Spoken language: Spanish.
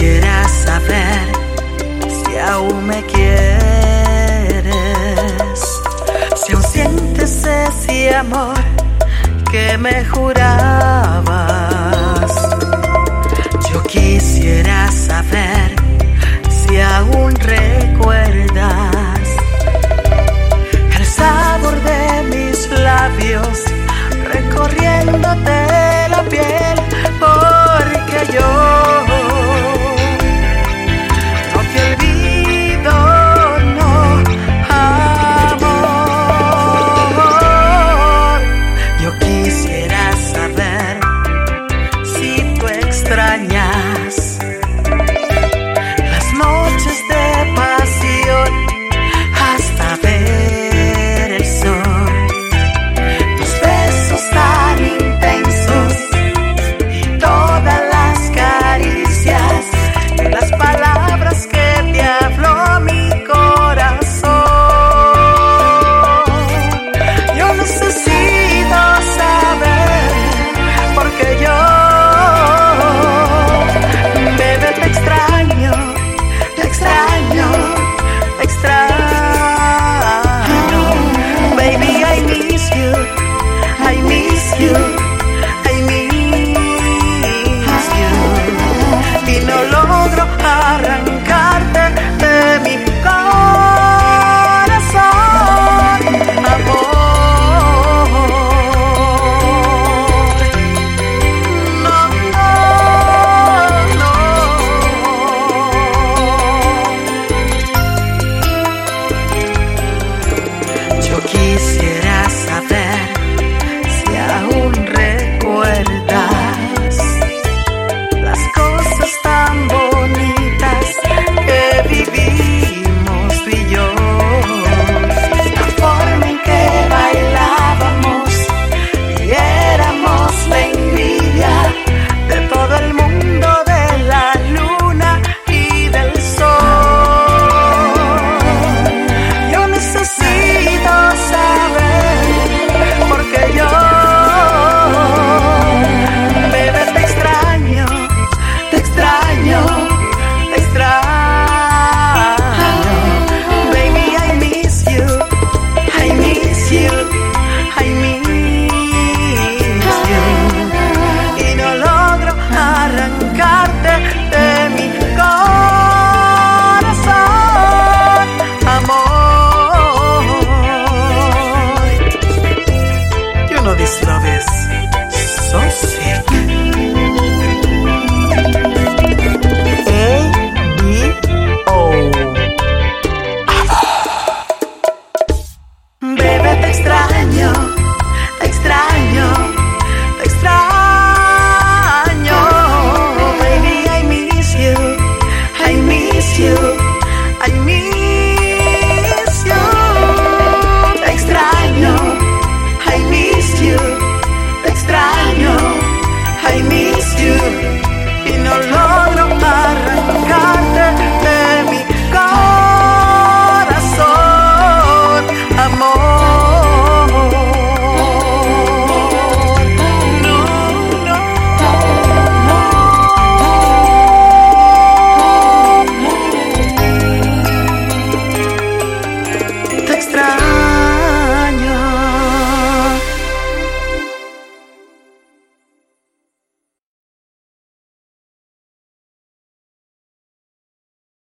Quisiera saber si aún me quieres, si aún sientes ese amor que me jurabas. Yo quisiera saber extraño.